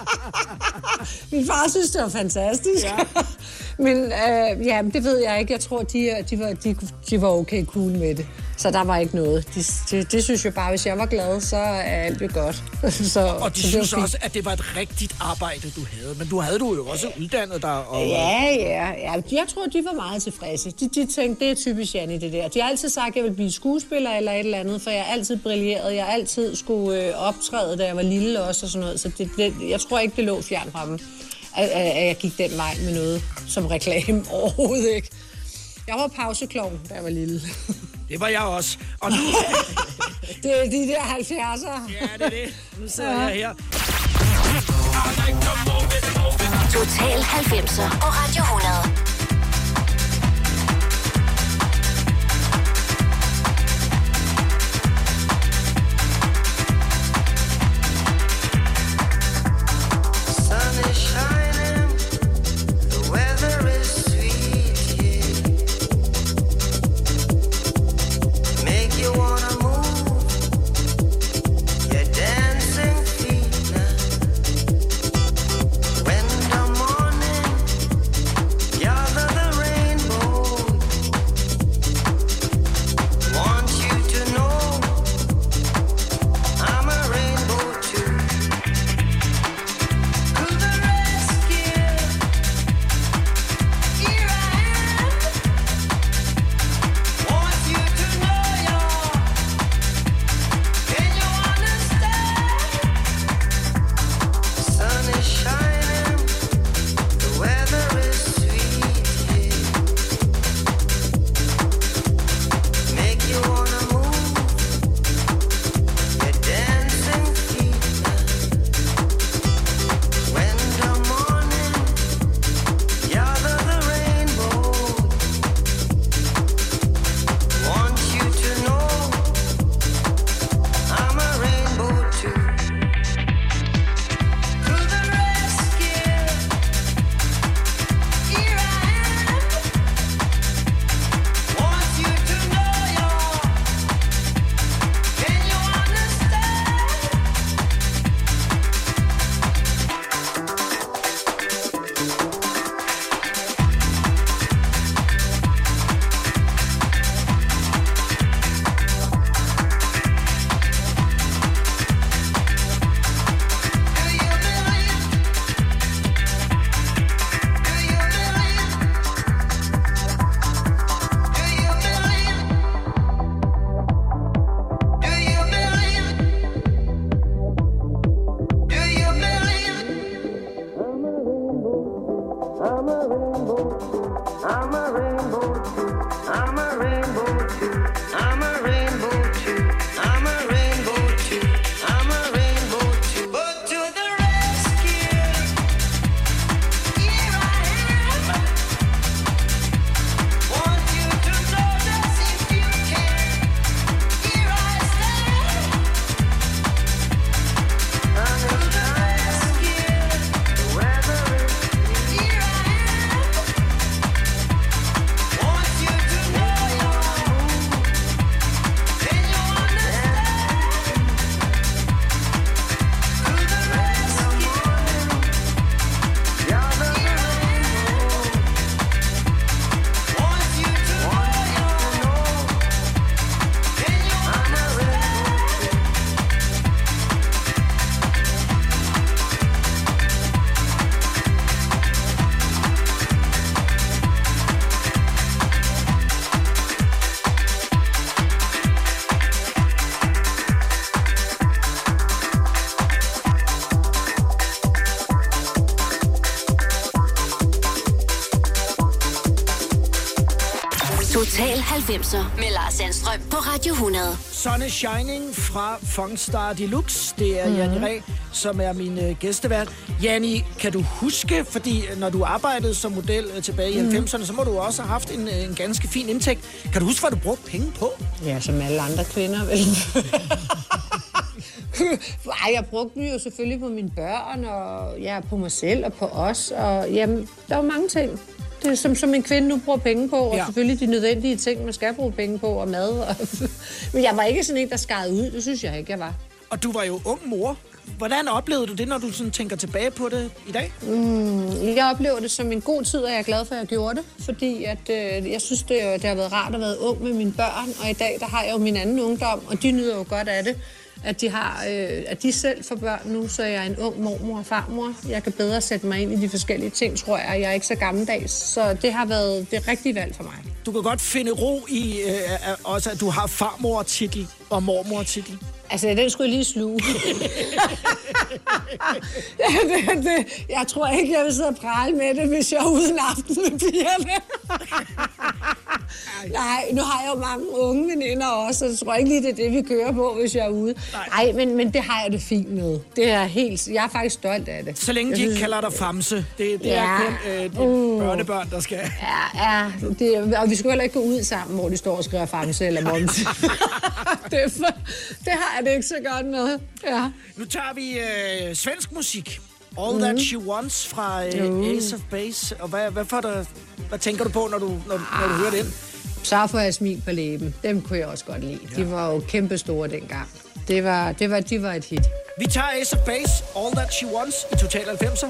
min far synes, det var fantastisk. Ja. Men øh, ja, det ved jeg ikke. Jeg tror, de, de, var, de, de var okay cool med det. Så der var ikke noget. De, de, det synes jeg bare, hvis jeg var glad, så er alt jo godt. så, Og de så synes også, at det var et rigtigt arbejde, du havde. Men du havde du jo også uddannet dig. Og, Ja, ja, ja. Jeg tror, de var meget tilfredse. De, de tænkte, det er typisk Janne, det der. De har altid sagt, at jeg vil blive skuespiller eller et eller andet, for jeg har altid brilleret. Jeg altid skulle øh, optræde, da jeg var lille også og sådan noget. Så det, det, jeg tror ikke, det lå fjern fra dem, at, at at jeg gik den vej med noget som reklame overhovedet ikke. Jeg var pauseklovn, da jeg var lille. Det var jeg også. Og nu... det er de der 70'ere. Ja, det er det. Nu sidder jeg her. Total 90'er på Radio 100. 90'er med Lars Sandstrøm på Radio 100. Sun is Shining fra Funkstar Deluxe. Det er mm. Janni Ræ, som er min øh, gæstevert. Janni, kan du huske, fordi øh, når du arbejdede som model øh, tilbage i Mhm. 90'erne, så må du også have haft en, øh, en ganske fin indtægt. Kan du huske, hvad du brugte penge på? Ja, som alle andre kvinder, vel? Ej, jeg brugte dem jo selvfølgelig på mine børn, og ja, på mig selv og på os. Og jamen, der var mange ting. Det er som, som en kvinde nu bruger penge på, og Ja. selvfølgelig de nødvendige ting, man skal bruge penge på, og mad. Og Men jeg var ikke sådan en, der skar ud. Det synes jeg ikke, jeg var. Og du var jo ung mor. Hvordan oplevede du det, når du sådan tænker tilbage på det i dag? Mm, jeg oplever det som en god tid, og jeg er glad for, at jeg gjorde det. Fordi at, øh, jeg synes, det, det har været rart at være ung med mine børn. Og i dag, der har jeg jo min anden ungdom, og de nyder jo godt af det. At de, har, øh, at de selv får børn nu, så jeg er en ung mormor og farmor. Jeg kan bedre sætte mig ind i de forskellige ting, tror jeg. Jeg er ikke så gammeldags, så det har været det rigtige valg for mig. Du kan godt finde ro i, øh, øh, også at du har farmor-titel og mormor-titel. Altså, den skulle jeg lige sluge. det, det, jeg tror ikke, jeg vil sidde og prale med det, hvis jeg er ude en aften med pigerne. Nej, nu har jeg jo mange unge veninder også, så jeg tror ikke lige, det er det, vi kører på, hvis jeg er ude. Nej, men, men det har jeg det fint med. Det er helt, jeg er faktisk stolt af det. Så længe de ikke kalder dig Famse. Det, det Ja. er kun øh, de Uh. børnebørn, der skal... Ja, ja det, og vi skal heller ikke gå ud sammen, hvor de står og skriver Famse eller Moms. det, er for, det har jeg det ikke så godt med. Ja. Nu tager vi øh, svensk musik. All mm. That She Wants fra øh, Uh. Ace of Base. Og hvad, hvad, får der, hvad tænker du på, når du, når, når du hører den? Så får jeg smil på læben. Dem kunne jeg også godt lide. Ja. De var jo kæmpe store dengang. Det var, det var, de var et hit. Vi tager Ace of Base, All That She Wants i Total 90'er.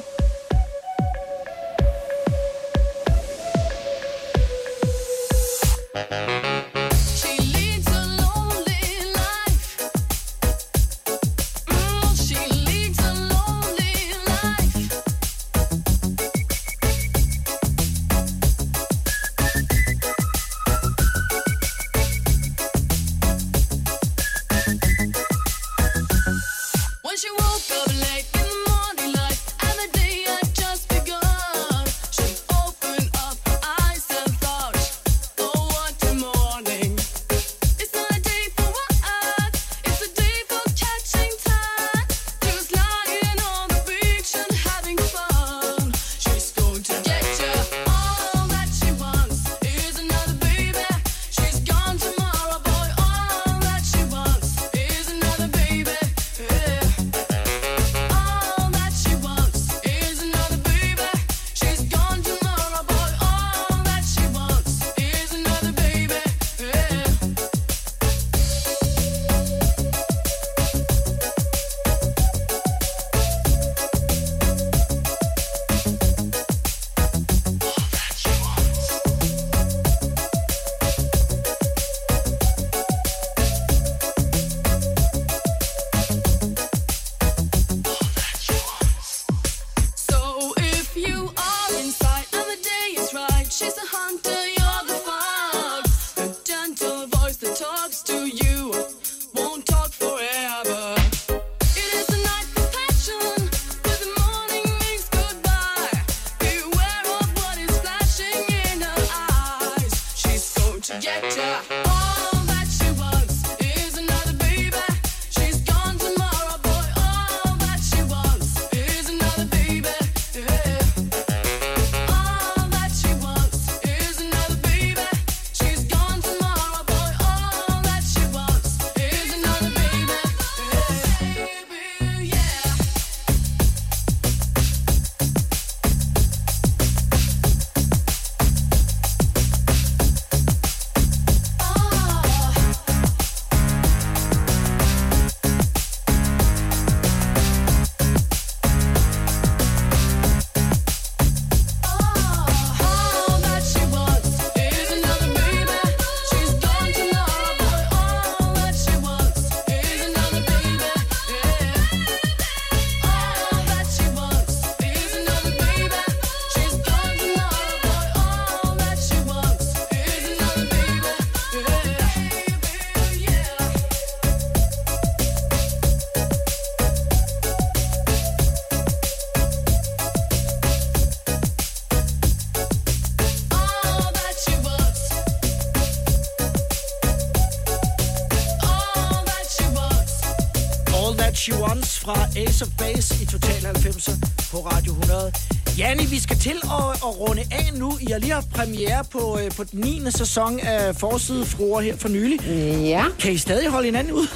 At, runde af nu. I har lige haft premiere på, øh, på den 9. sæson af Forside Fruer her for nylig. Ja. Kan I stadig holde hinanden ud?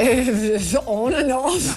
Øh, on and off.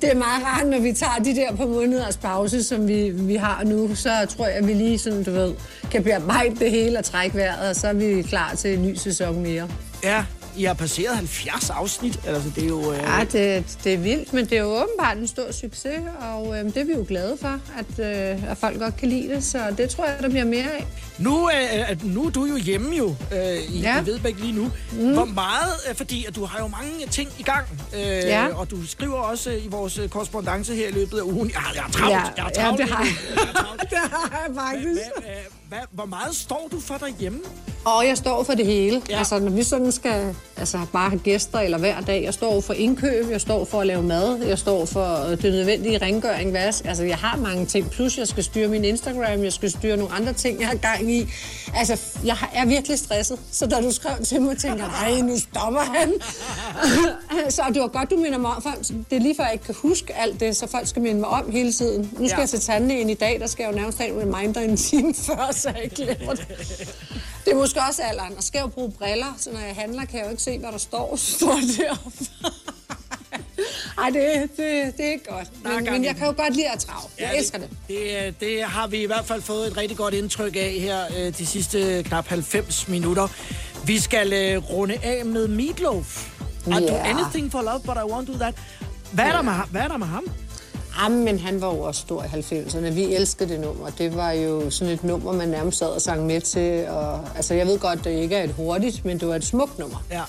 det er meget rart, når vi tager de der par måneders pause, som vi, vi har nu, så tror jeg, at vi lige sådan, du ved, kan bearbejde det hele og trække vejret, og så er vi klar til en ny sæson mere. Ja, I har passeret 70 afsnit. Altså, det er jo... Øh... Ja, det, det er vildt, men det er jo åbenbart en stor succes, og øh, det er vi jo glade for, at, øh, at folk godt kan lide det, så det tror jeg, der bliver mere af. Nu, øh, at nu er du jo hjemme jo øh, i, Ja. ja. i Vedbæk lige nu. Mm. Hvor meget, øh, fordi at du har jo mange ting i gang, øh, Ja. og du skriver også øh, i vores øh, korrespondence her i løbet af ugen. Jeg, jeg er travlt, Ja, jeg er ja, travlt det lige har jeg. det har jeg faktisk. Hvad, hvad, hvor meget står du for derhjemme? Og jeg står for det hele. Ja. Altså, når vi sådan skal altså, bare have gæster eller hver dag. Jeg står for indkøb, jeg står for at lave mad, jeg står for det nødvendige rengøring, vask. Altså, jeg har mange ting. Plus, jeg skal styre min Instagram, jeg skal styre nogle andre ting, jeg har gang i. Altså, jeg er virkelig stresset. Så da du skrev til mig, tænkte jeg, nej, nu stopper han. så det var godt, du minder mig om. For det er lige før, jeg ikke kan huske alt det, så folk skal minde mig om hele tiden. Nu skal Ja. jeg til tandlægen i dag, der skal jeg jo nærmest have en reminder en time før, så jeg ikke glemmer det. Det er måske også alderen. Og skal jeg jo bruge briller, så når jeg handler, kan jeg jo ikke se, hvad der står. Så står det deroppe. Ej, det, det, det er ikke godt. Men, men jeg kan jo godt lide at trave. Jeg Ja, elsker det. Det, det har vi i hvert fald fået et rigtig godt indtryk af her øh, de sidste knap 90 minutter. Vi skal øh, runde af med Meatloaf. I do anything for love, but I won't do that. Hvad er, der med, hvad er der med ham? Jamen, men han var jo også stor i 90'erne. Vi elskede det nummer. Det var jo sådan et nummer, man nærmest sad og sang med til. Og, altså, jeg ved godt, det ikke er et hurtigt, men det var et smukt nummer. Ja.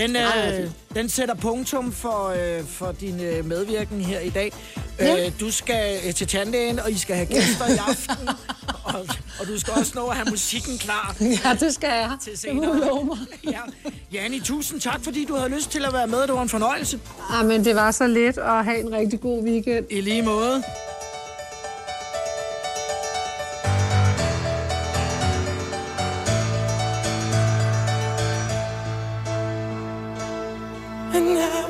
Den, øh, den sætter punktum for, øh, for din øh, medvirken her i dag. Ja. Øh, du skal øh, til tandlægen, og I skal have gæster i aften. og, og du skal også nå at have musikken klar. Ja, det skal jeg. Til Det senere. mig. ja. Janni, tusind tak, fordi du havde lyst til at være med. Det var en fornøjelse. Ah, men det var så let at have en rigtig god weekend. I lige måde. And I